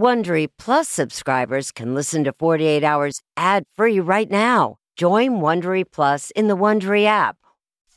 Wondery Plus subscribers can listen to 48 Hours ad-free right now. Join Wondery Plus in the Wondery app.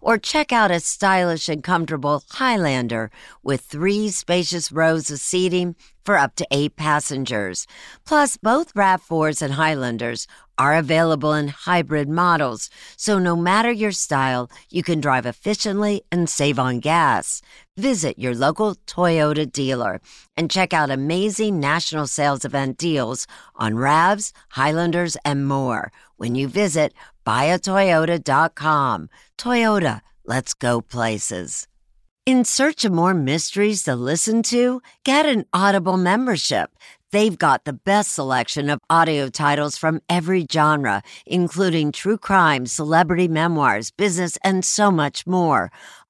Or check out a stylish and comfortable Highlander with three spacious rows of seating for up to eight passengers. Plus, both RAV4s and Highlanders are available in hybrid models, so no matter your style, you can drive efficiently and save on gas. Visit your local Toyota dealer and check out amazing national sales event deals on RAVs, Highlanders, and more when you visit buyatoyota.com. Toyota, let's go places. In search of more mysteries to listen to, get an Audible membership. They've got the best selection of audio titles from every genre, including true crime, celebrity memoirs, business, and so much more.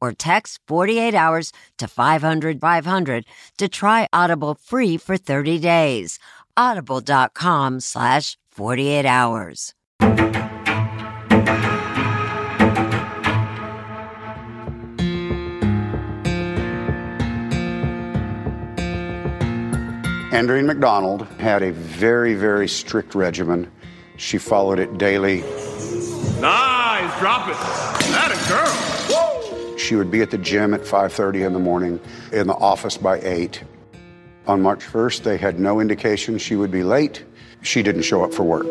or text 48 hours to 500 500 to try Audible free for 30 days. Audible.com slash 48 hours. Andreen McDonald had a very, very strict regimen. She followed it daily. Nice, drop it. That a girl. She would be at the gym at 5:30 in the morning, in the office by 8. On March 1st, they had no indication she would be late. She didn't show up for work.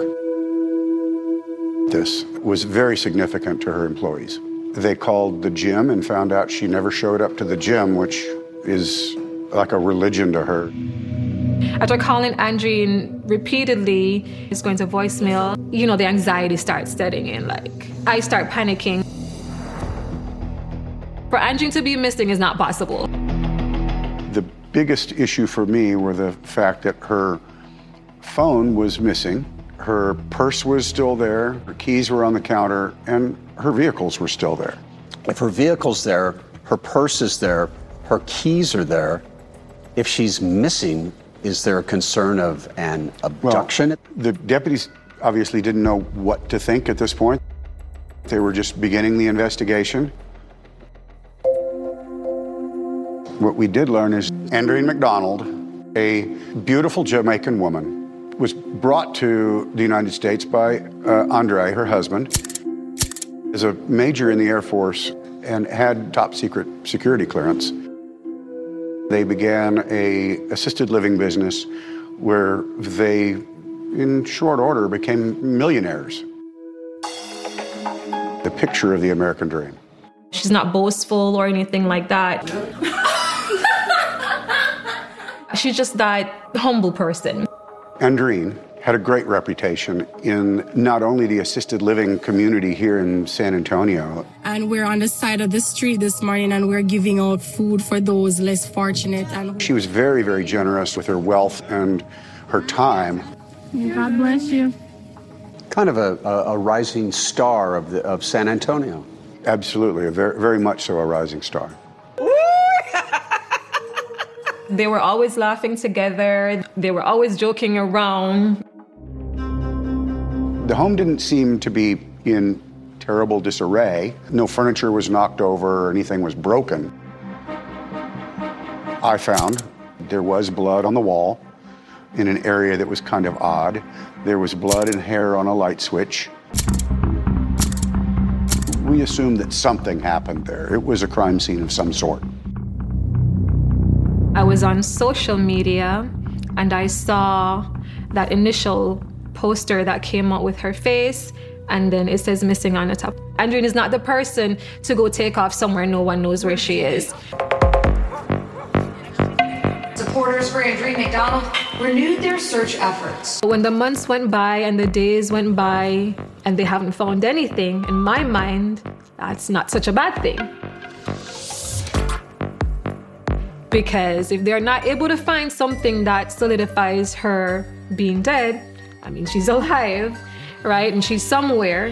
This was very significant to her employees. They called the gym and found out she never showed up to the gym, which is like a religion to her. After calling Andreen repeatedly, it's going to voicemail. You know, the anxiety starts setting in. Like, I start panicking. For Andreen to be missing is not possible. The biggest issue for me were the fact that her phone was missing, her purse was still there, her keys were on the counter, and her vehicles were still there. If her vehicle's there, her purse is there, her keys are there, if she's missing, is there a concern of an abduction? Well, the deputies obviously didn't know what to think at this point. They were just beginning the investigation. What we did learn is Andreen McDonald, a beautiful Jamaican woman, was brought to the United States by uh, Andre, her husband, as a major in the Air Force and had top secret security clearance. They began a assisted living business where they, in short order, became millionaires. The picture of the American dream. She's not boastful or anything like that. She's just that humble person. Andreen had a great reputation in not only the assisted living community here in San Antonio. And we're on the side of the street this morning and we're giving out food for those less fortunate. And she was very, very generous with her wealth and her time. God bless you. Kind of a, a, a rising star of, the, of San Antonio. Absolutely, a very, very much so a rising star. They were always laughing together. They were always joking around. The home didn't seem to be in terrible disarray. No furniture was knocked over or anything was broken. I found there was blood on the wall in an area that was kind of odd. There was blood and hair on a light switch. We assumed that something happened there. It was a crime scene of some sort. I was on social media and I saw that initial poster that came out with her face and then it says missing on the top. Andreen is not the person to go take off somewhere no one knows where she is. Supporters for Andreen McDonald renewed their search efforts. When the months went by and the days went by and they haven't found anything, in my mind, that's not such a bad thing. Because if they're not able to find something that solidifies her being dead, I mean, she's alive, right? And she's somewhere.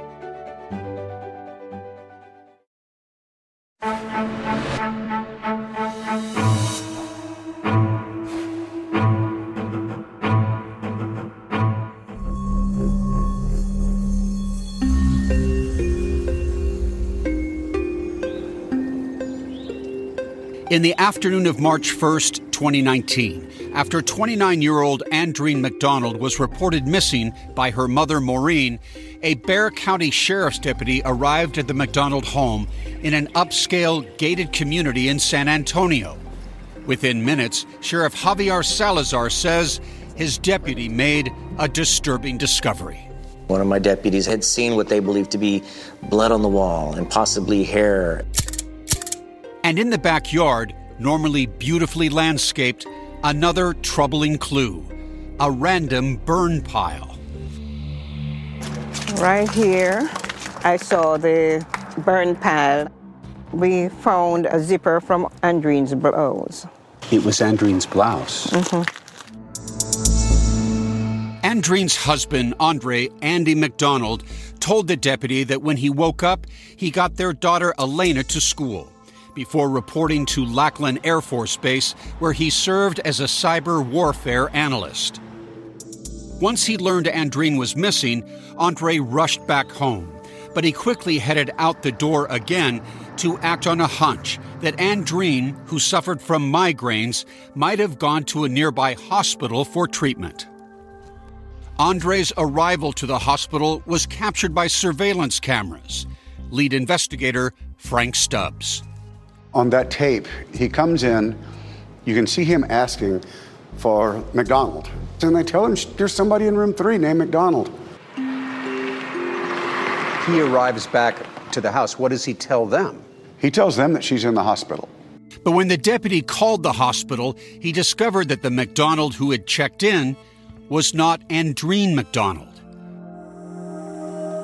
In the afternoon of March 1st, 2019, after 29 year old Andreen McDonald was reported missing by her mother Maureen, a Bexar County Sheriff's deputy arrived at the McDonald home in an upscale gated community in San Antonio. Within minutes, Sheriff Javier Salazar says his deputy made a disturbing discovery. One of my deputies had seen what they believed to be blood on the wall and possibly hair. And in the backyard, normally beautifully landscaped, another troubling clue a random burn pile. Right here, I saw the burn pile. We found a zipper from Andreen's blouse. It was Andreen's blouse. Mm-hmm. Andreen's husband, Andre Andy McDonald, told the deputy that when he woke up, he got their daughter Elena to school before reporting to Lackland Air Force Base, where he served as a cyber warfare analyst. Once he learned Andreen was missing, Andre rushed back home, but he quickly headed out the door again to act on a hunch that Andreen, who suffered from migraines, might have gone to a nearby hospital for treatment. Andre's arrival to the hospital was captured by surveillance cameras. Lead investigator Frank Stubbs on that tape, he comes in, you can see him asking for McDonald. And they tell him there's somebody in room three named McDonald. He arrives back to the house. What does he tell them? He tells them that she's in the hospital. But when the deputy called the hospital, he discovered that the McDonald who had checked in was not Andreen McDonald.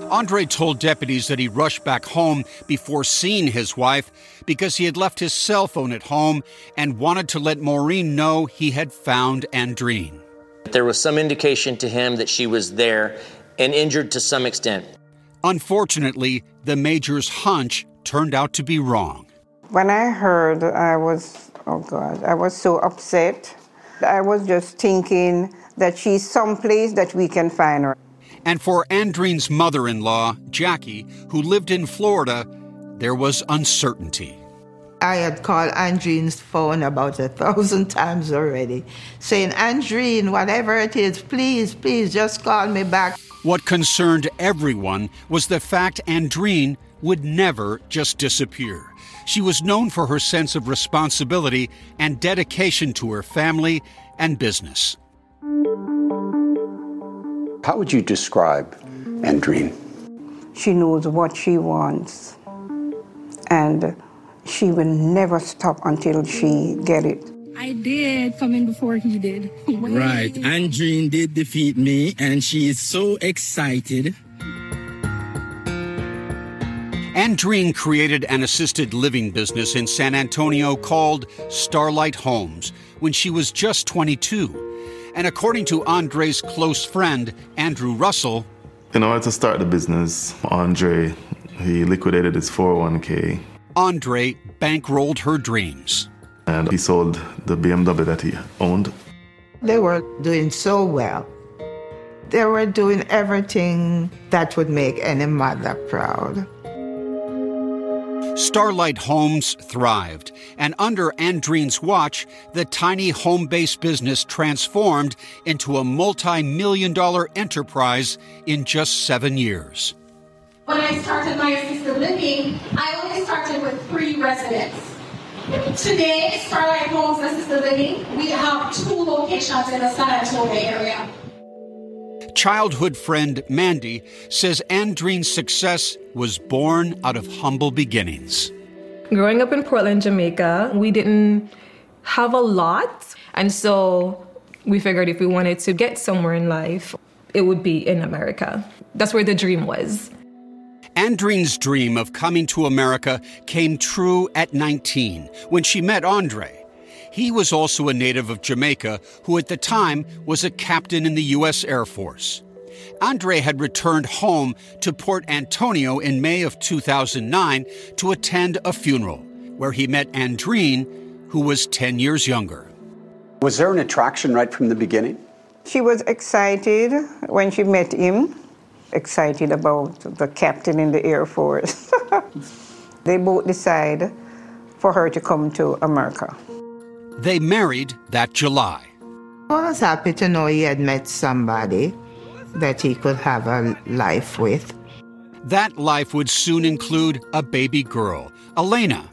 Andre told deputies that he rushed back home before seeing his wife because he had left his cell phone at home and wanted to let Maureen know he had found Andreen. There was some indication to him that she was there and injured to some extent. Unfortunately, the major's hunch turned out to be wrong. When I heard, I was, oh God, I was so upset. I was just thinking that she's someplace that we can find her. And for Andreen's mother in law, Jackie, who lived in Florida, there was uncertainty. I had called Andreen's phone about a thousand times already, saying, Andreen, whatever it is, please, please just call me back. What concerned everyone was the fact Andreen would never just disappear. She was known for her sense of responsibility and dedication to her family and business. How would you describe Andreen? She knows what she wants, and she will never stop until she get it. I did come in before he did. right. Andreen did defeat me, and she is so excited. Andreen created an assisted living business in San Antonio called Starlight Homes when she was just 22. And according to Andre's close friend, Andrew Russell, in order to start the business, Andre, he liquidated his 401k. Andre bankrolled her dreams. And he sold the BMW that he owned. They were doing so well. They were doing everything that would make any mother proud. Starlight Homes thrived, and under Andreen's watch, the tiny home based business transformed into a multi million dollar enterprise in just seven years. When I started my assisted living, I only started with three residents. Today, Starlight Homes Assisted Living, we have two locations in the San Antonio area. Childhood friend Mandy says Andreen's success was born out of humble beginnings. Growing up in Portland, Jamaica, we didn't have a lot. And so we figured if we wanted to get somewhere in life, it would be in America. That's where the dream was. Andreen's dream of coming to America came true at 19 when she met Andre. He was also a native of Jamaica who at the time was a captain in the U.S. Air Force. Andre had returned home to Port Antonio in May of 2009 to attend a funeral where he met Andreen, who was 10 years younger. Was there an attraction right from the beginning? She was excited when she met him, excited about the captain in the Air Force. they both decided for her to come to America. They married that July. I was happy to know he had met somebody that he could have a life with. That life would soon include a baby girl, Elena.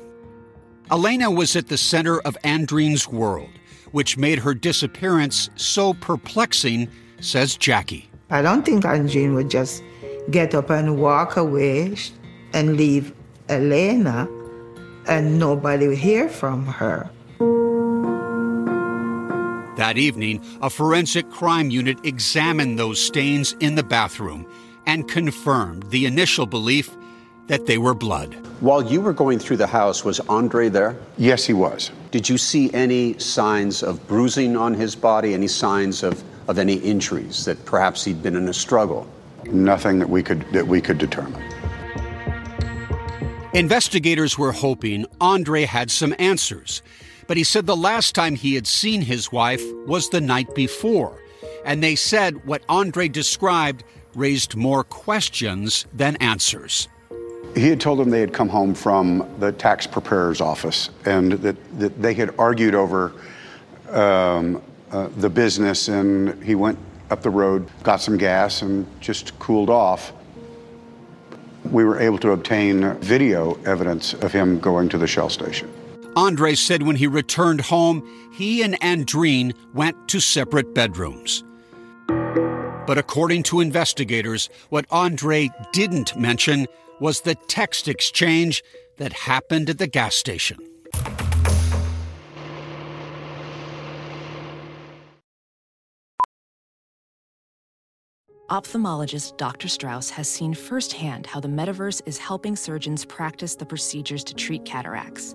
Elena was at the center of Andreen's world, which made her disappearance so perplexing, says Jackie. I don't think Andreen would just get up and walk away and leave Elena and nobody would hear from her. That evening, a forensic crime unit examined those stains in the bathroom and confirmed the initial belief that they were blood. While you were going through the house, was Andre there? Yes, he was. Did you see any signs of bruising on his body, any signs of, of any injuries that perhaps he'd been in a struggle? Nothing that we could that we could determine. Investigators were hoping Andre had some answers but he said the last time he had seen his wife was the night before. And they said what Andre described raised more questions than answers. He had told them they had come home from the tax preparer's office and that, that they had argued over um, uh, the business, and he went up the road, got some gas, and just cooled off. We were able to obtain video evidence of him going to the Shell station. Andre said when he returned home, he and Andreen went to separate bedrooms. But according to investigators, what Andre didn't mention was the text exchange that happened at the gas station. Ophthalmologist Dr. Strauss has seen firsthand how the metaverse is helping surgeons practice the procedures to treat cataracts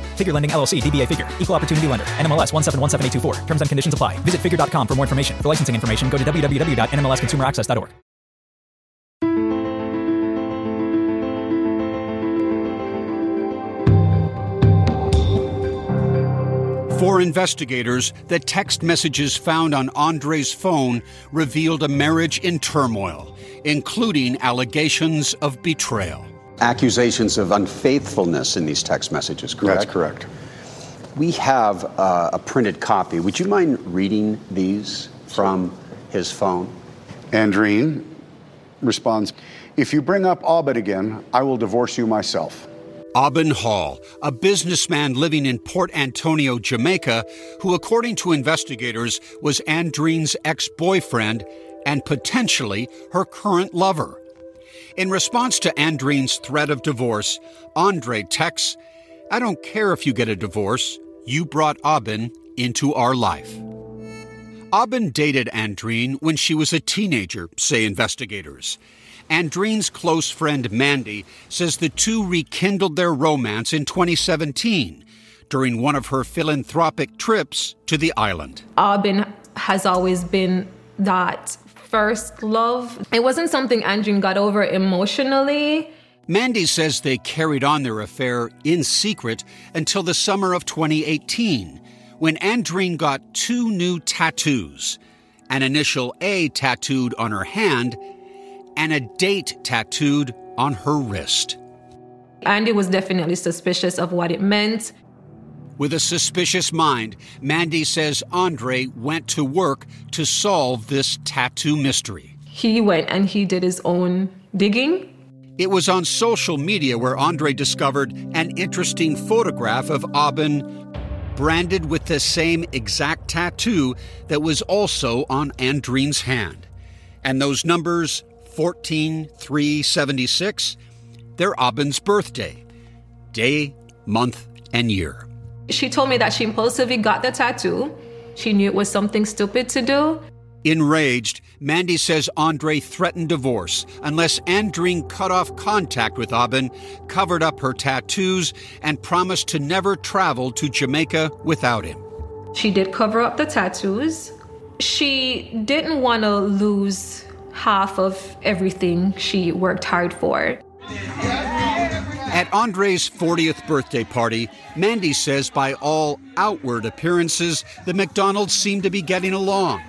Figure Lending LLC, DBA Figure, Equal Opportunity Lender, NMLS 1717824. Terms and conditions apply. Visit figure.com for more information. For licensing information, go to www.nmlsconsumeraccess.org. For investigators, the text messages found on Andre's phone revealed a marriage in turmoil, including allegations of betrayal. Accusations of unfaithfulness in these text messages, correct? That's correct. We have uh, a printed copy. Would you mind reading these from his phone? Andreen responds, If you bring up Aben again, I will divorce you myself. Aben Hall, a businessman living in Port Antonio, Jamaica, who, according to investigators, was Andreen's ex boyfriend and potentially her current lover. In response to Andreen's threat of divorce, Andre texts, I don't care if you get a divorce, you brought Aben into our life. Aben dated Andreen when she was a teenager, say investigators. Andreen's close friend Mandy says the two rekindled their romance in 2017 during one of her philanthropic trips to the island. Aben has always been that first love. It wasn't something Andrew got over emotionally. Mandy says they carried on their affair in secret until the summer of 2018, when Andreen got two new tattoos an initial A tattooed on her hand and a date tattooed on her wrist. Andy was definitely suspicious of what it meant. With a suspicious mind, Mandy says Andre went to work to solve this tattoo mystery. He went and he did his own digging. It was on social media where Andre discovered an interesting photograph of Aben branded with the same exact tattoo that was also on Andreen's hand. And those numbers 14376, they're Aben's birthday, day, month, and year. She told me that she impulsively got the tattoo. She knew it was something stupid to do. Enraged, Mandy says Andre threatened divorce unless Andreen cut off contact with Aben, covered up her tattoos, and promised to never travel to Jamaica without him. She did cover up the tattoos. She didn't want to lose half of everything she worked hard for. At Andre's 40th birthday party, Mandy says by all outward appearances, the McDonald's seemed to be getting along.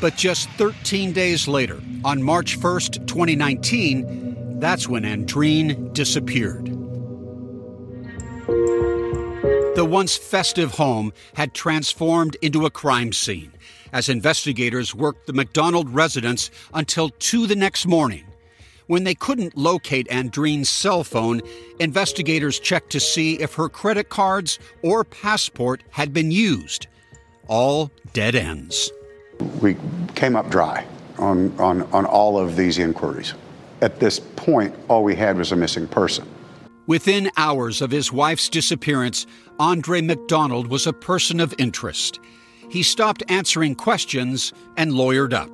But just 13 days later, on March 1st, 2019, that's when Andreen disappeared. The once festive home had transformed into a crime scene as investigators worked the McDonald residence until 2 the next morning. When they couldn't locate Andreen's cell phone, investigators checked to see if her credit cards or passport had been used. All dead ends. We came up dry on, on, on all of these inquiries. At this point, all we had was a missing person. Within hours of his wife's disappearance, Andre McDonald was a person of interest. He stopped answering questions and lawyered up.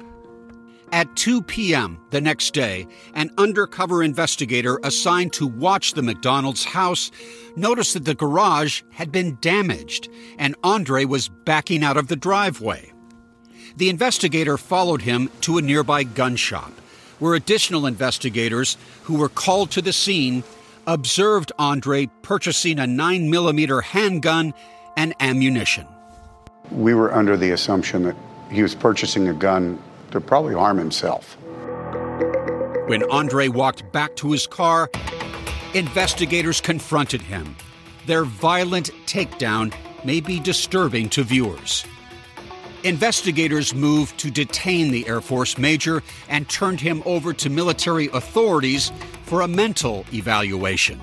At 2 p.m. the next day, an undercover investigator assigned to watch the McDonald's house noticed that the garage had been damaged and Andre was backing out of the driveway. The investigator followed him to a nearby gun shop, where additional investigators who were called to the scene observed Andre purchasing a 9mm handgun and ammunition. We were under the assumption that he was purchasing a gun to probably harm himself. When Andre walked back to his car, investigators confronted him. Their violent takedown may be disturbing to viewers. Investigators moved to detain the Air Force major and turned him over to military authorities for a mental evaluation.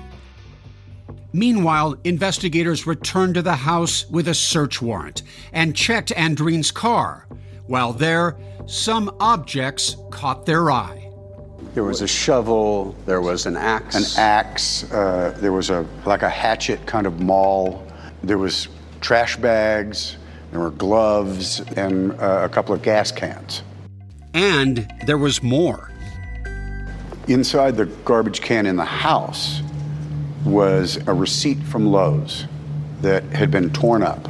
Meanwhile, investigators returned to the house with a search warrant and checked Andreen's car. While there, some objects caught their eye. There was a shovel, there was an axe. An axe, uh, there was a like a hatchet kind of maul. There was trash bags, there were gloves, and uh, a couple of gas cans. And there was more. Inside the garbage can in the house was a receipt from Lowe's that had been torn up.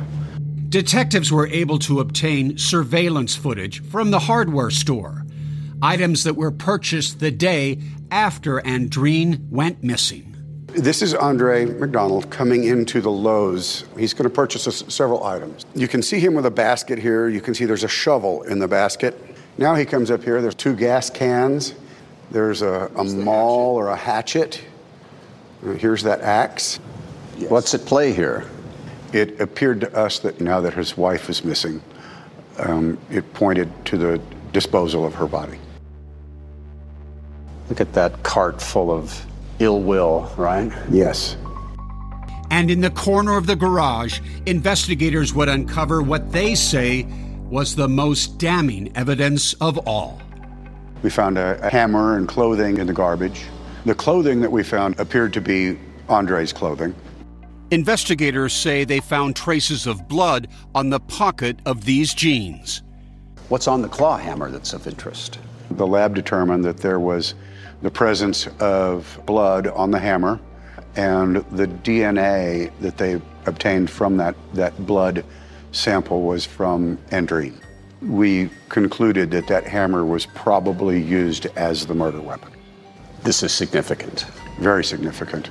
Detectives were able to obtain surveillance footage from the hardware store, items that were purchased the day after Andreen went missing. This is Andre McDonald coming into the Lowe's. He's going to purchase us several items. You can see him with a basket here. You can see there's a shovel in the basket. Now he comes up here. There's two gas cans. There's a, a maul or a hatchet. Here's that axe. What's at play here? It appeared to us that now that his wife was missing, um, it pointed to the disposal of her body. Look at that cart full of ill will, right? Yes. And in the corner of the garage, investigators would uncover what they say was the most damning evidence of all. We found a, a hammer and clothing in the garbage. The clothing that we found appeared to be Andre's clothing. Investigators say they found traces of blood on the pocket of these jeans. What's on the claw hammer that's of interest? The lab determined that there was the presence of blood on the hammer and the DNA that they obtained from that, that blood sample was from Andreen. We concluded that that hammer was probably used as the murder weapon. This is significant. Very significant.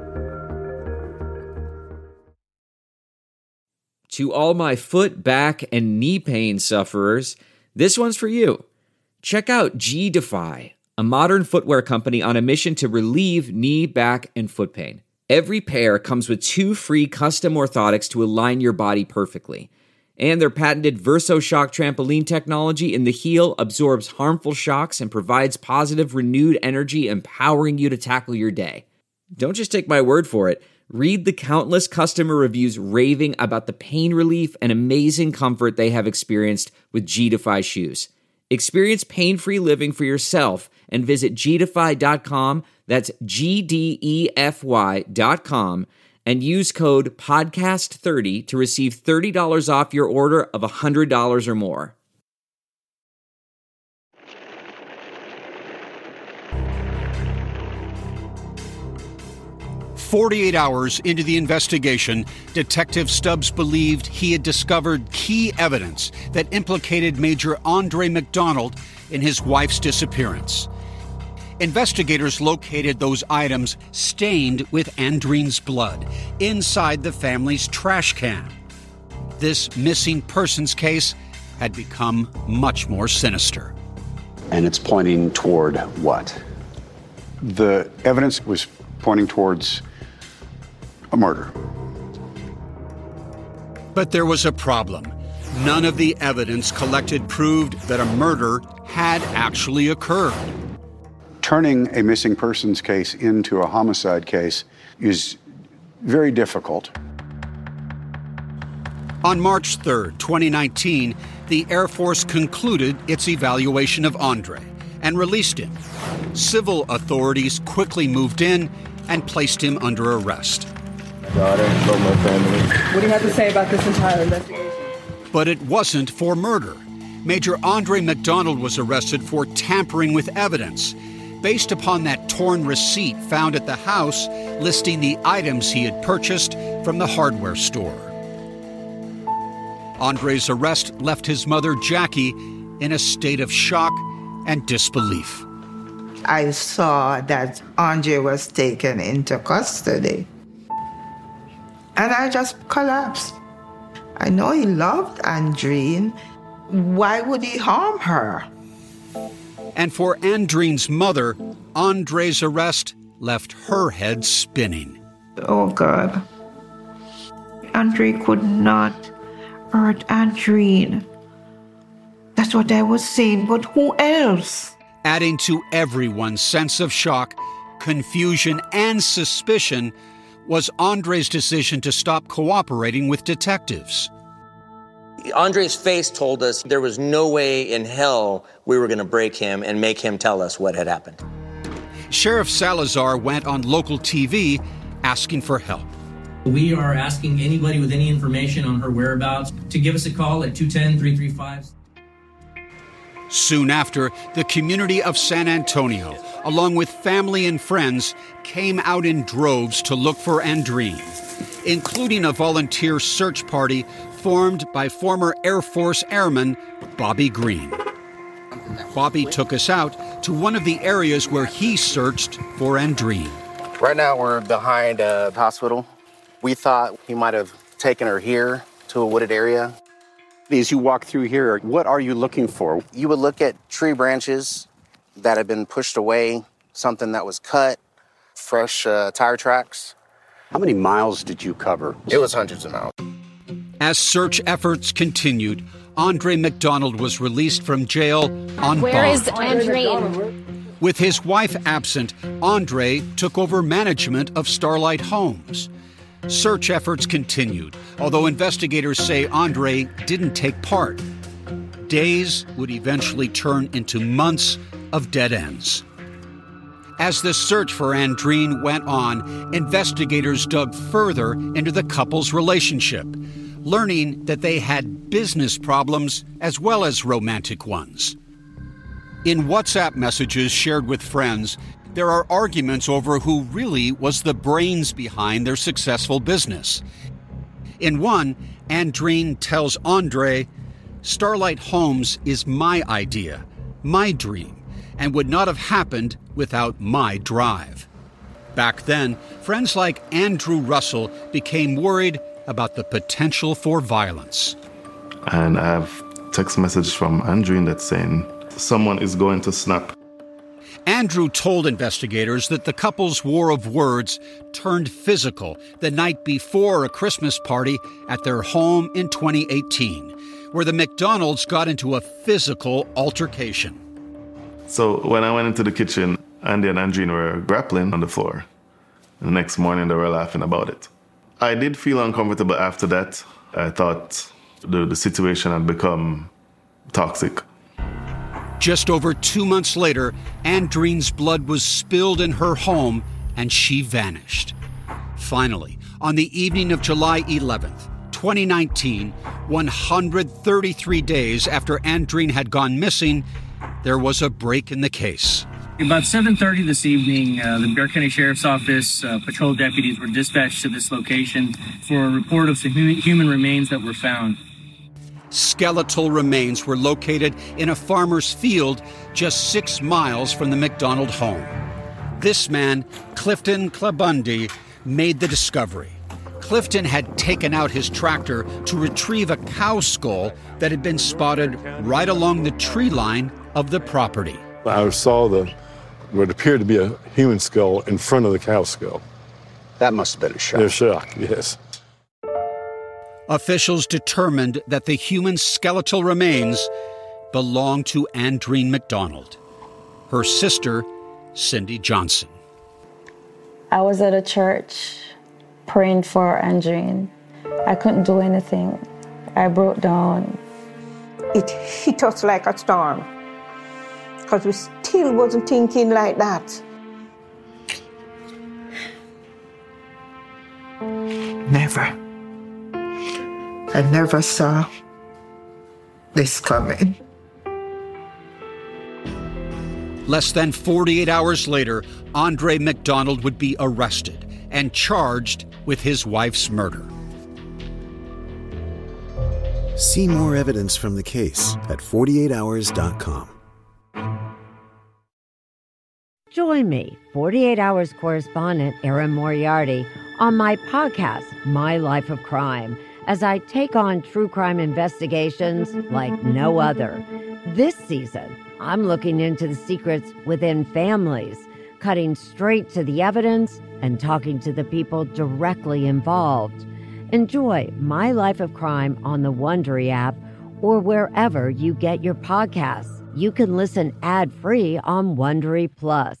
To all my foot, back, and knee pain sufferers, this one's for you. Check out G Defy, a modern footwear company on a mission to relieve knee, back, and foot pain. Every pair comes with two free custom orthotics to align your body perfectly. And their patented VersoShock trampoline technology in the heel absorbs harmful shocks and provides positive, renewed energy, empowering you to tackle your day. Don't just take my word for it. Read the countless customer reviews raving about the pain relief and amazing comfort they have experienced with G Defy shoes. Experience pain free living for yourself and visit gdefy.com. That's G D E F Y.com and use code PODCAST30 to receive $30 off your order of $100 or more. 48 hours into the investigation, Detective Stubbs believed he had discovered key evidence that implicated Major Andre McDonald in his wife's disappearance. Investigators located those items stained with Andreen's blood inside the family's trash can. This missing persons case had become much more sinister. And it's pointing toward what? The evidence was pointing towards a murder. But there was a problem. None of the evidence collected proved that a murder had actually occurred. Turning a missing persons case into a homicide case is very difficult. On March 3, 2019, the Air Force concluded its evaluation of Andre and released him. Civil authorities quickly moved in and placed him under arrest. Daughter, love my family. What do you have to say about this entire investigation? But it wasn't for murder. Major Andre McDonald was arrested for tampering with evidence based upon that torn receipt found at the house listing the items he had purchased from the hardware store. Andre's arrest left his mother, Jackie, in a state of shock and disbelief. I saw that Andre was taken into custody. And I just collapsed. I know he loved Andreen. Why would he harm her? And for Andreen's mother, Andre's arrest left her head spinning. Oh God. Andre could not hurt Andreen. That's what I was saying, but who else? Adding to everyone's sense of shock, confusion, and suspicion was Andre's decision to stop cooperating with detectives. Andre's face told us there was no way in hell we were going to break him and make him tell us what had happened. Sheriff Salazar went on local TV asking for help. We are asking anybody with any information on her whereabouts to give us a call at 210 335. Soon after, the community of San Antonio, along with family and friends, came out in droves to look for Andreen, including a volunteer search party formed by former Air Force Airman Bobby Green. Bobby took us out to one of the areas where he searched for Andreen. Right now, we're behind a hospital. We thought he might have taken her here to a wooded area. As you walk through here, what are you looking for? You would look at tree branches that have been pushed away, something that was cut, fresh uh, tire tracks. How many miles did you cover? It was hundreds of miles. As search efforts continued, Andre McDonald was released from jail on Where bond. is Andreen? With his wife absent, Andre took over management of Starlight Homes. Search efforts continued, although investigators say Andre didn't take part. Days would eventually turn into months of dead ends. As the search for Andreen went on, investigators dug further into the couple's relationship, learning that they had business problems as well as romantic ones. In WhatsApp messages shared with friends, there are arguments over who really was the brains behind their successful business. In one, Andreen tells Andre, Starlight Homes is my idea, my dream, and would not have happened without my drive. Back then, friends like Andrew Russell became worried about the potential for violence. And I have text message from Andreen that's saying someone is going to snap. Andrew told investigators that the couple's war of words turned physical the night before a Christmas party at their home in 2018, where the McDonalds got into a physical altercation. So when I went into the kitchen, Andy and Andreen were grappling on the floor. The next morning, they were laughing about it. I did feel uncomfortable after that. I thought the, the situation had become toxic. Just over two months later, Andreen's blood was spilled in her home and she vanished. Finally, on the evening of July 11th, 2019, 133 days after Andreen had gone missing, there was a break in the case. About 7:30 this evening, uh, the Bexar County Sheriff's Office uh, patrol deputies were dispatched to this location for a report of some human remains that were found. Skeletal remains were located in a farmer's field just six miles from the McDonald home. This man, Clifton Clabundi, made the discovery. Clifton had taken out his tractor to retrieve a cow skull that had been spotted right along the tree line of the property. I saw the what appeared to be a human skull in front of the cow skull. That must have been a shock. A shock, yes. Officials determined that the human skeletal remains belonged to Andreen McDonald, her sister, Cindy Johnson. I was at a church praying for Andreen. I couldn't do anything. I broke down. It hit us like a storm because we still wasn't thinking like that. Never. I never saw this coming. Less than 48 hours later, Andre McDonald would be arrested and charged with his wife's murder. See more evidence from the case at 48hours.com. Join me, 48 Hours correspondent Erin Moriarty, on my podcast, My Life of Crime, as I take on true crime investigations like no other. This season, I'm looking into the secrets within families, cutting straight to the evidence and talking to the people directly involved. Enjoy My Life of Crime on the Wondery app or wherever you get your podcasts. You can listen ad-free on Wondery Plus.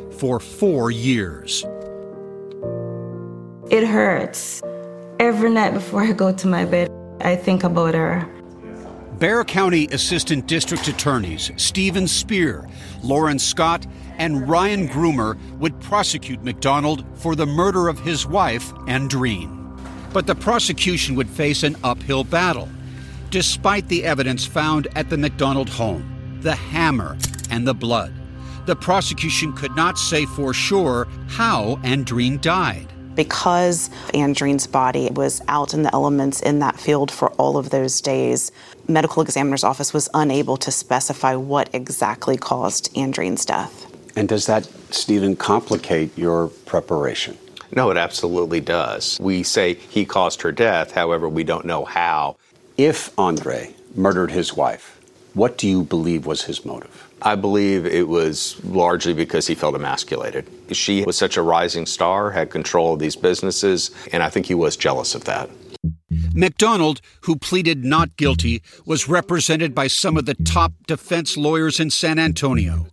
for four years. It hurts. Every night before I go to my bed, I think about her. Bexar County Assistant District Attorneys Stephen Spear, Lauren Scott, and Ryan Groomer would prosecute McDonald for the murder of his wife, Andreen. But the prosecution would face an uphill battle. Despite the evidence found at the McDonald home, the hammer and the blood, the prosecution could not say for sure how Andreen died. Because Andreen's body was out in the elements in that field for all of those days, medical examiner's office was unable to specify what exactly caused Andreen's death. And does that, Stephen, complicate your preparation? No, it absolutely does. We say he caused her death, however, we don't know how. If Andre murdered his wife, what do you believe was his motive? I believe it was largely because he felt emasculated. She was such a rising star, had control of these businesses, and I think he was jealous of that. McDonald, who pleaded not guilty, was represented by some of the top defense lawyers in San Antonio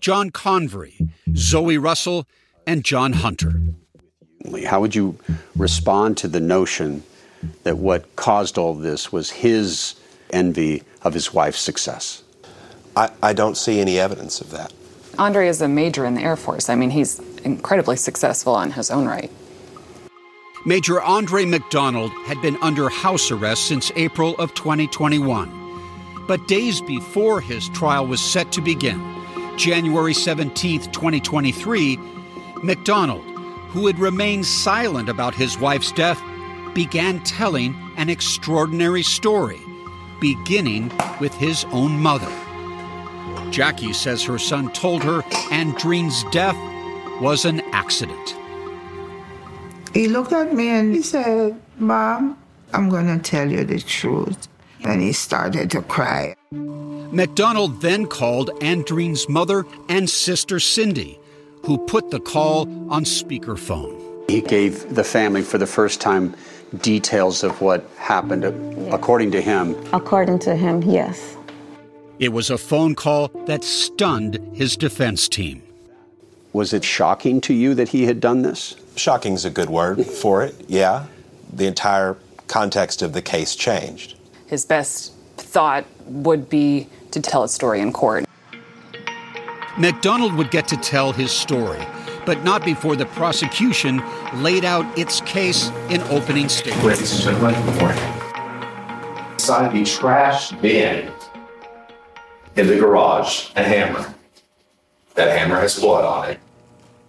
John Convery, Zoe Russell, and John Hunter. How would you respond to the notion that what caused all this was his envy of his wife's success? I, I don't see any evidence of that. Andre is a major in the Air Force. I mean, he's incredibly successful on his own right. Major Andre McDonald had been under house arrest since April of 2021. But days before his trial was set to begin, January 17, 2023, McDonald, who had remained silent about his wife's death, began telling an extraordinary story, beginning with his own mother. Jackie says her son told her Andreen's death was an accident. He looked at me and he said, Mom, I'm going to tell you the truth. And he started to cry. McDonald then called Andreen's mother and sister Cindy, who put the call on speakerphone. He gave the family for the first time details of what happened, according to him. According to him, yes. It was a phone call that stunned his defense team. Was it shocking to you that he had done this? Shocking is a good word for it, yeah. The entire context of the case changed. His best thought would be to tell his story in court. McDonald would get to tell his story, but not before the prosecution laid out its case in opening statements. Ladies and gentlemen, good morning. Inside the trash bin in the garage, a hammer. That hammer has blood on it.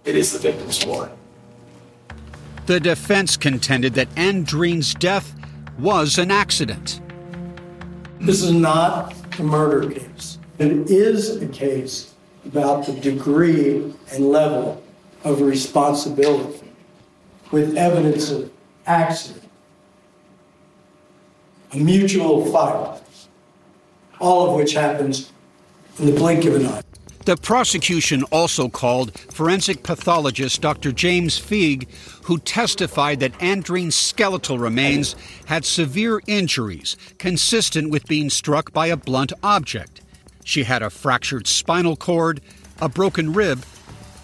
It is the victim's blood. The defense contended that Andreen's death was an accident. This is not a murder case. It is a case about the degree and level of responsibility with evidence of accident, a mutual fight, all of which happens in the blink of an eye. The prosecution also called forensic pathologist Dr. James Feig, who testified that Andreen's skeletal remains had severe injuries consistent with being struck by a blunt object. She had a fractured spinal cord, a broken rib,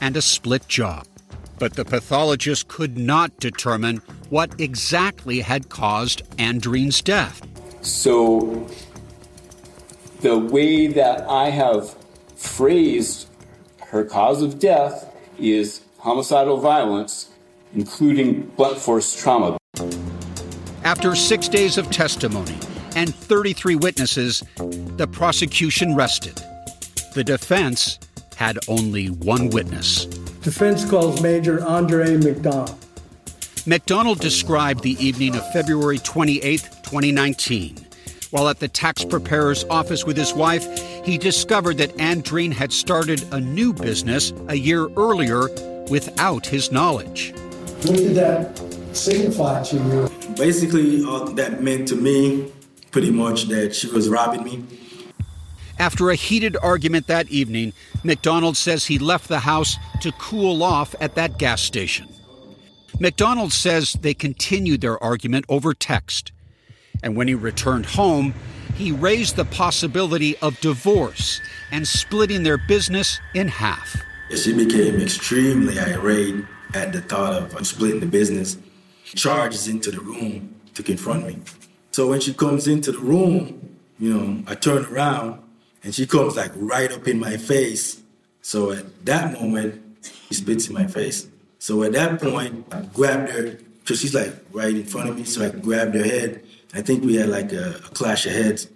and a split jaw. But the pathologist could not determine what exactly had caused Andreen's death. So, the way that I have phrased her cause of death is homicidal violence, including blunt force trauma. After six days of testimony and 33 witnesses, the prosecution rested. The defense had only one witness. Defense calls Major Andre McDonald. McDonald described the evening of February 28, 2019. While at the tax preparer's office with his wife, he discovered that Andreen had started a new business a year earlier without his knowledge. What did that signify to you? Basically, all that meant to me pretty much that she was robbing me. After a heated argument that evening, McDonald says he left the house to cool off at that gas station. McDonald says they continued their argument over text. And when he returned home, he raised the possibility of divorce and splitting their business in half. She became extremely irate at the thought of splitting the business. Charges into the room to confront me. So when she comes into the room, you know, I turn around and she comes like right up in my face. So at that moment, she spits in my face. So at that point, I grabbed her because she's like right in front of me. So I mm-hmm. grabbed her head. I think we had like a, a clash of heads,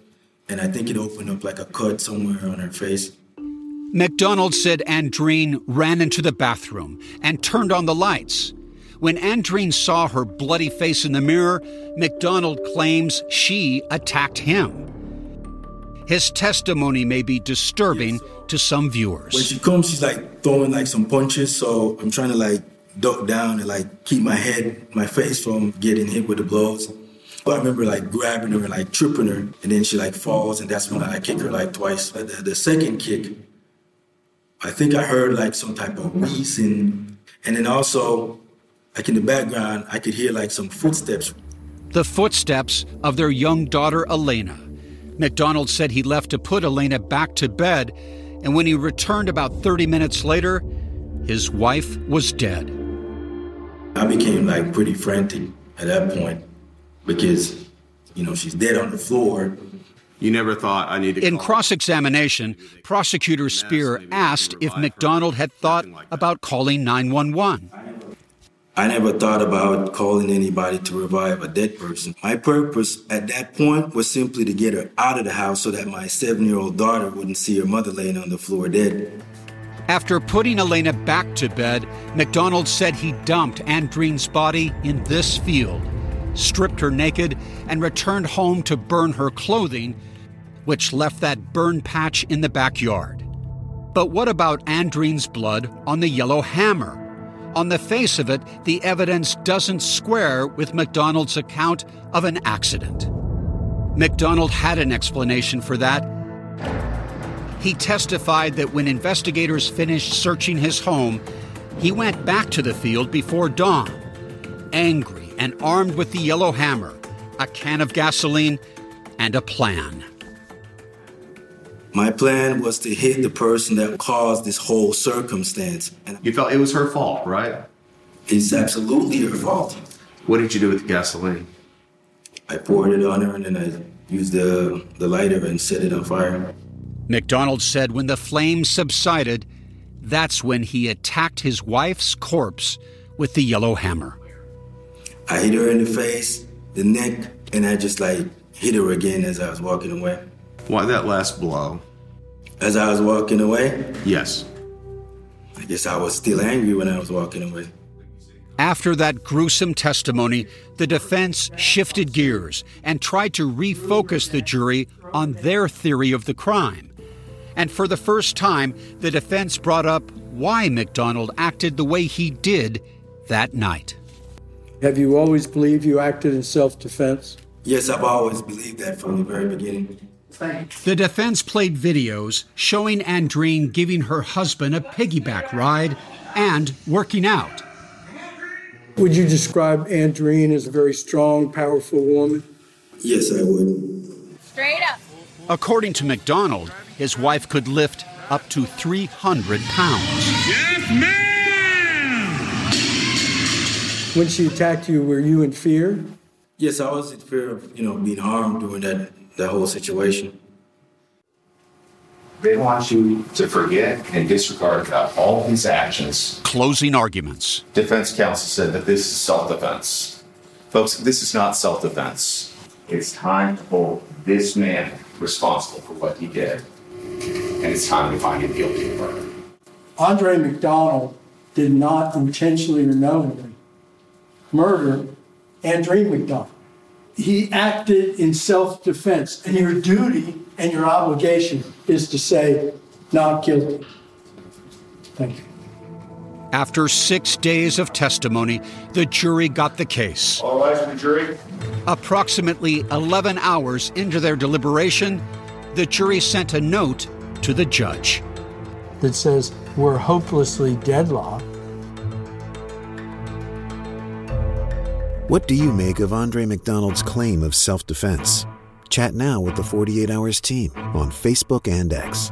and I think it opened up like a cut somewhere on her face. McDonald said Andreen ran into the bathroom and turned on the lights. When Andreen saw her bloody face in the mirror, McDonald claims she attacked him. His testimony may be disturbing to some viewers. When she comes, she's like throwing like some punches, so I'm trying to like duck down and like keep my head, my face from getting hit with the blows. But I remember like grabbing her and like tripping her, and then she like falls, and that's when I kick her like twice. The, the second kick, I think I heard like some type of wheezing, and then also like in the background, I could hear like some footsteps. The footsteps of their young daughter, Elena. McDonald said he left to put Elena back to bed, and when he returned about 30 minutes later, his wife was dead. I became like pretty frantic at that point because, you know, she's dead on the floor. You never thought I need to. In cross examination, prosecutor Spear asked if McDonald had thought about calling 911. I never thought about calling anybody to revive a dead person. My purpose at that point was simply to get her out of the house so that my seven year old daughter wouldn't see her mother laying on the floor dead. After putting Elena back to bed, McDonald said he dumped Andreen's body in this field, stripped her naked, and returned home to burn her clothing, which left that burn patch in the backyard. But what about Andreen's blood on the yellow hammer? On the face of it, the evidence doesn't square with McDonald's account of an accident. McDonald had an explanation for that. He testified that when investigators finished searching his home, he went back to the field before dawn, angry and armed with the yellow hammer, a can of gasoline, and a plan. My plan was to hit the person that caused this whole circumstance. And You felt it was her fault, right? It's absolutely her fault. What did you do with the gasoline? I poured it on her and then I used the, the lighter and set it on fire. McDonald said when the flames subsided, that's when he attacked his wife's corpse with the yellow hammer. I hit her in the face, the neck, and I just like hit her again as I was walking away. Why that last blow? As I was walking away, Yes. I guess I was still angry when I was walking away. After that gruesome testimony, the defense shifted gears and tried to refocus the jury on their theory of the crime. And for the first time, the defense brought up why McDonald acted the way he did that night. Have you always believed you acted in self defense? Yes, I've always believed that from the very beginning. The defense played videos showing Andreen giving her husband a piggyback ride and working out. Would you describe Andreen as a very strong, powerful woman? Yes, I would. Straight up. According to McDonald, his wife could lift up to 300 pounds. Yes, ma'am! When she attacked you, were you in fear? Yes, I was in fear of, you know, being harmed during that, that whole situation. They want you to forget and disregard about all his actions. Closing arguments. Defense counsel said that this is self defense. Folks, this is not self defense. It's time to hold this man responsible for what he did. And it's time to find him guilty of murder. Andre McDonald did not intentionally or knowingly murder Andreen McDonald. He acted in self defense, and your duty and your obligation is to say, not guilty. Thank you. After six days of testimony, the jury got the case. All rise for the jury. Approximately 11 hours into their deliberation, the jury sent a note to the judge that says, We're hopelessly deadlocked. What do you make of Andre McDonald's claim of self defense? Chat now with the 48 Hours team on Facebook and X.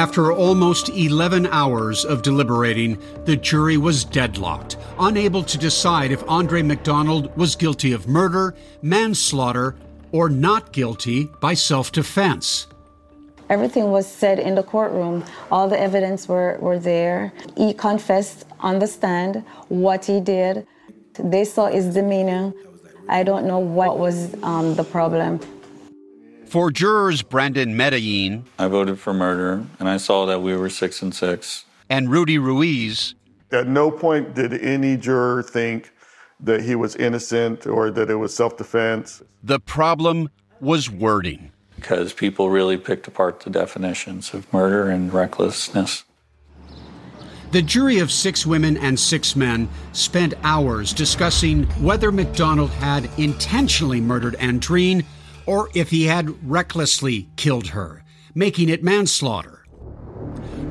After almost 11 hours of deliberating, the jury was deadlocked, unable to decide if Andre McDonald was guilty of murder, manslaughter, or not guilty by self defense. Everything was said in the courtroom. All the evidence were, were there. He confessed on the stand what he did. They saw his demeanor. I don't know what was um, the problem. For jurors Brandon Medellin, I voted for murder, and I saw that we were six and six. And Rudy Ruiz. At no point did any juror think that he was innocent or that it was self defense. The problem was wording. Because people really picked apart the definitions of murder and recklessness. The jury of six women and six men spent hours discussing whether McDonald had intentionally murdered Andreen or if he had recklessly killed her, making it manslaughter.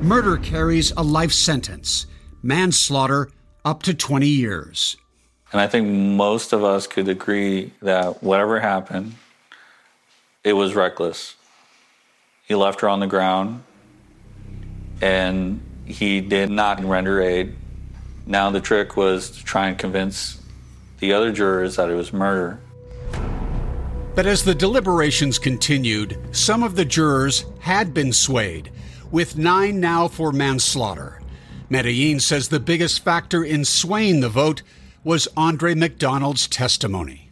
Murder carries a life sentence, manslaughter up to 20 years. And I think most of us could agree that whatever happened, it was reckless. He left her on the ground and he did not render aid. Now the trick was to try and convince the other jurors that it was murder. But as the deliberations continued, some of the jurors had been swayed, with nine now for manslaughter. Medellin says the biggest factor in swaying the vote was Andre McDonald's testimony.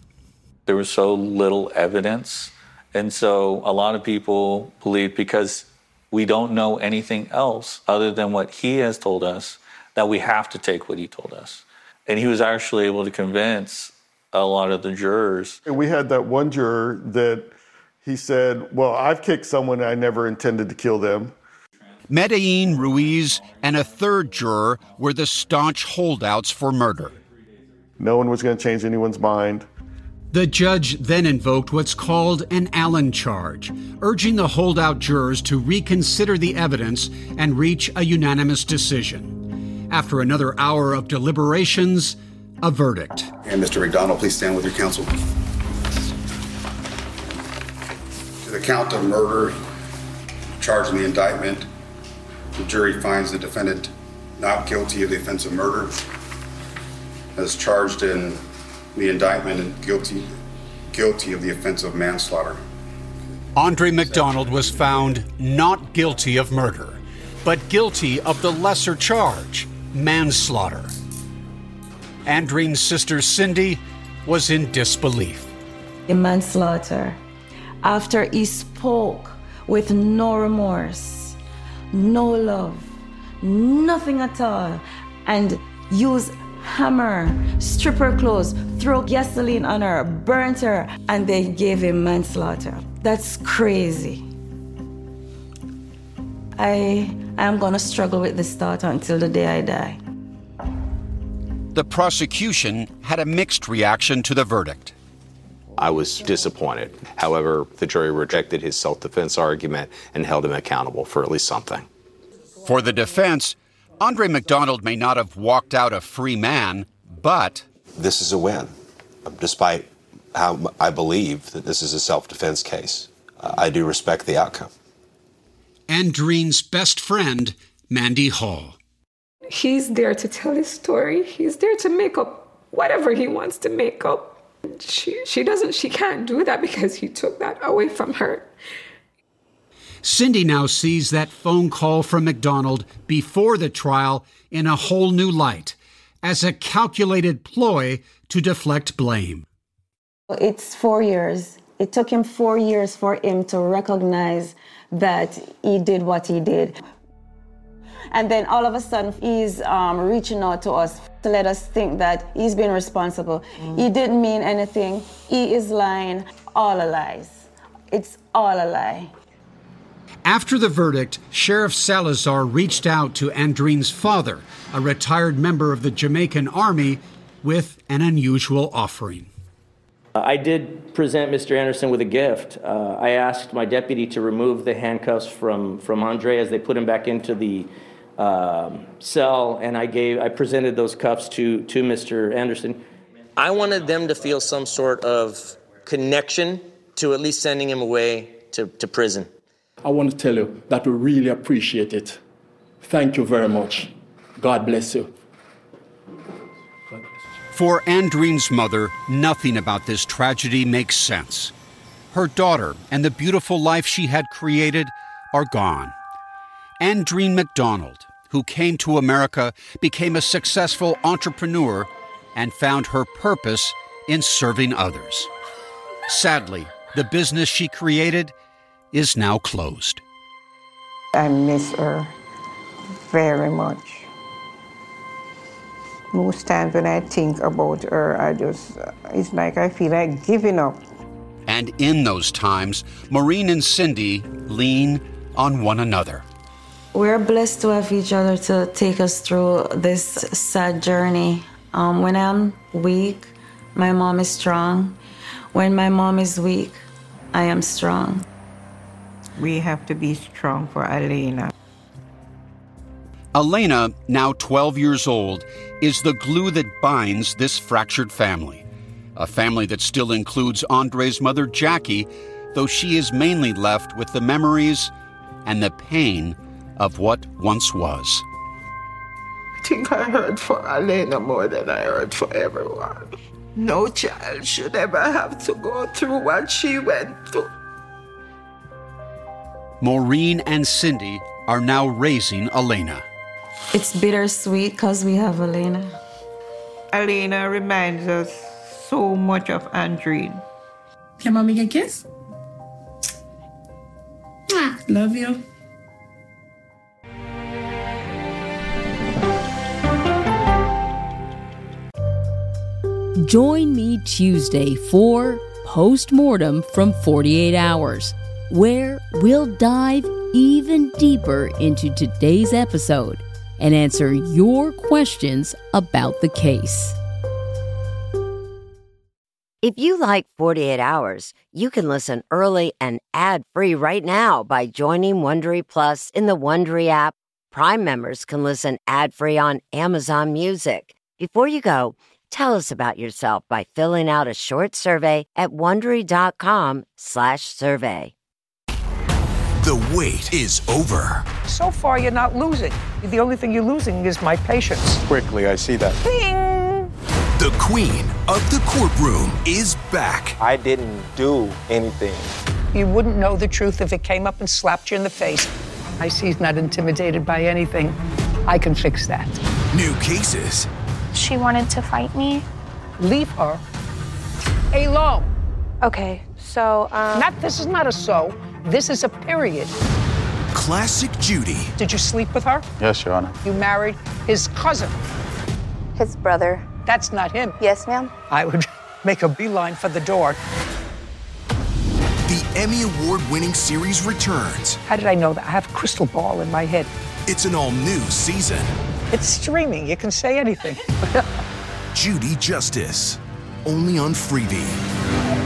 There was so little evidence, and so a lot of people believe because we don't know anything else other than what he has told us that we have to take what he told us. And he was actually able to convince a lot of the jurors. And we had that one juror that he said, Well, I've kicked someone I never intended to kill them. Medellin, Ruiz, and a third juror were the staunch holdouts for murder. No one was going to change anyone's mind. The judge then invoked what's called an Allen charge, urging the holdout jurors to reconsider the evidence and reach a unanimous decision. After another hour of deliberations, a verdict. And Mr. McDonald, please stand with your counsel. To the count of murder charged in the indictment, the jury finds the defendant not guilty of the offense of murder, as charged in the indictment and guilty guilty of the offense of manslaughter. Andre McDonald was found not guilty of murder, but guilty of the lesser charge, manslaughter. Andreen's sister Cindy was in disbelief. In manslaughter, after he spoke with no remorse, no love, nothing at all, and used hammer, strip her clothes, throw gasoline on her, burnt her, and they gave him manslaughter. That's crazy. I am gonna struggle with this thought until the day I die. The prosecution had a mixed reaction to the verdict. I was disappointed. However, the jury rejected his self defense argument and held him accountable for at least something. For the defense, Andre McDonald may not have walked out a free man, but. This is a win, despite how I believe that this is a self defense case. I do respect the outcome. Andreen's best friend, Mandy Hall. He's there to tell his story. He's there to make up whatever he wants to make up. She, she doesn't, she can't do that because he took that away from her. Cindy now sees that phone call from McDonald before the trial in a whole new light as a calculated ploy to deflect blame. It's four years. It took him four years for him to recognize that he did what he did. And then all of a sudden, he's um, reaching out to us to let us think that he's been responsible. Mm. He didn't mean anything. He is lying. All a lies. It's all a lie. After the verdict, Sheriff Salazar reached out to Andreen's father, a retired member of the Jamaican Army, with an unusual offering. I did present Mr. Anderson with a gift. Uh, I asked my deputy to remove the handcuffs from, from Andre as they put him back into the um, cell, and I gave I presented those cuffs to to Mr. Anderson. I wanted them to feel some sort of connection to at least sending him away to, to prison. I want to tell you that we really appreciate it. Thank you very much. God bless you. For Andreen's mother, nothing about this tragedy makes sense. Her daughter and the beautiful life she had created are gone. Andreen McDonald, who came to America, became a successful entrepreneur, and found her purpose in serving others. Sadly, the business she created is now closed. I miss her very much. Most times when I think about her, I just, it's like I feel like giving up. And in those times, Maureen and Cindy lean on one another. We're blessed to have each other to take us through this sad journey. Um, when I'm weak, my mom is strong. When my mom is weak, I am strong. We have to be strong for Elena. Elena, now 12 years old, is the glue that binds this fractured family. A family that still includes Andre's mother, Jackie, though she is mainly left with the memories and the pain of what once was. I think I heard for Elena more than I heard for everyone. No child should ever have to go through what she went through. Maureen and Cindy are now raising Elena. It's bittersweet because we have Elena. Elena reminds us so much of Andreen. Can mommy get a kiss? Love you. Join me Tuesday for Postmortem from 48 Hours, where we'll dive even deeper into today's episode and answer your questions about the case. If you like 48 Hours, you can listen early and ad-free right now by joining Wondery Plus in the Wondery app. Prime members can listen ad-free on Amazon Music. Before you go, Tell us about yourself by filling out a short survey at wondery.com/survey. The wait is over. So far, you're not losing. The only thing you're losing is my patience. Quickly, I see that. Bing! The queen of the courtroom is back. I didn't do anything You wouldn't know the truth if it came up and slapped you in the face. I see he's not intimidated by anything. I can fix that. New cases. She wanted to fight me. Leave her alone. Okay, so um, Not this is not a so. This is a period. Classic Judy. Did you sleep with her? Yes, Your Honor. You married his cousin. his brother. That's not him. Yes, ma'am. I would make a beeline for the door. The Emmy Award winning series returns. How did I know that? I have a crystal ball in my head. It's an all new season. It's streaming. You can say anything. Judy Justice. Only on Freevee.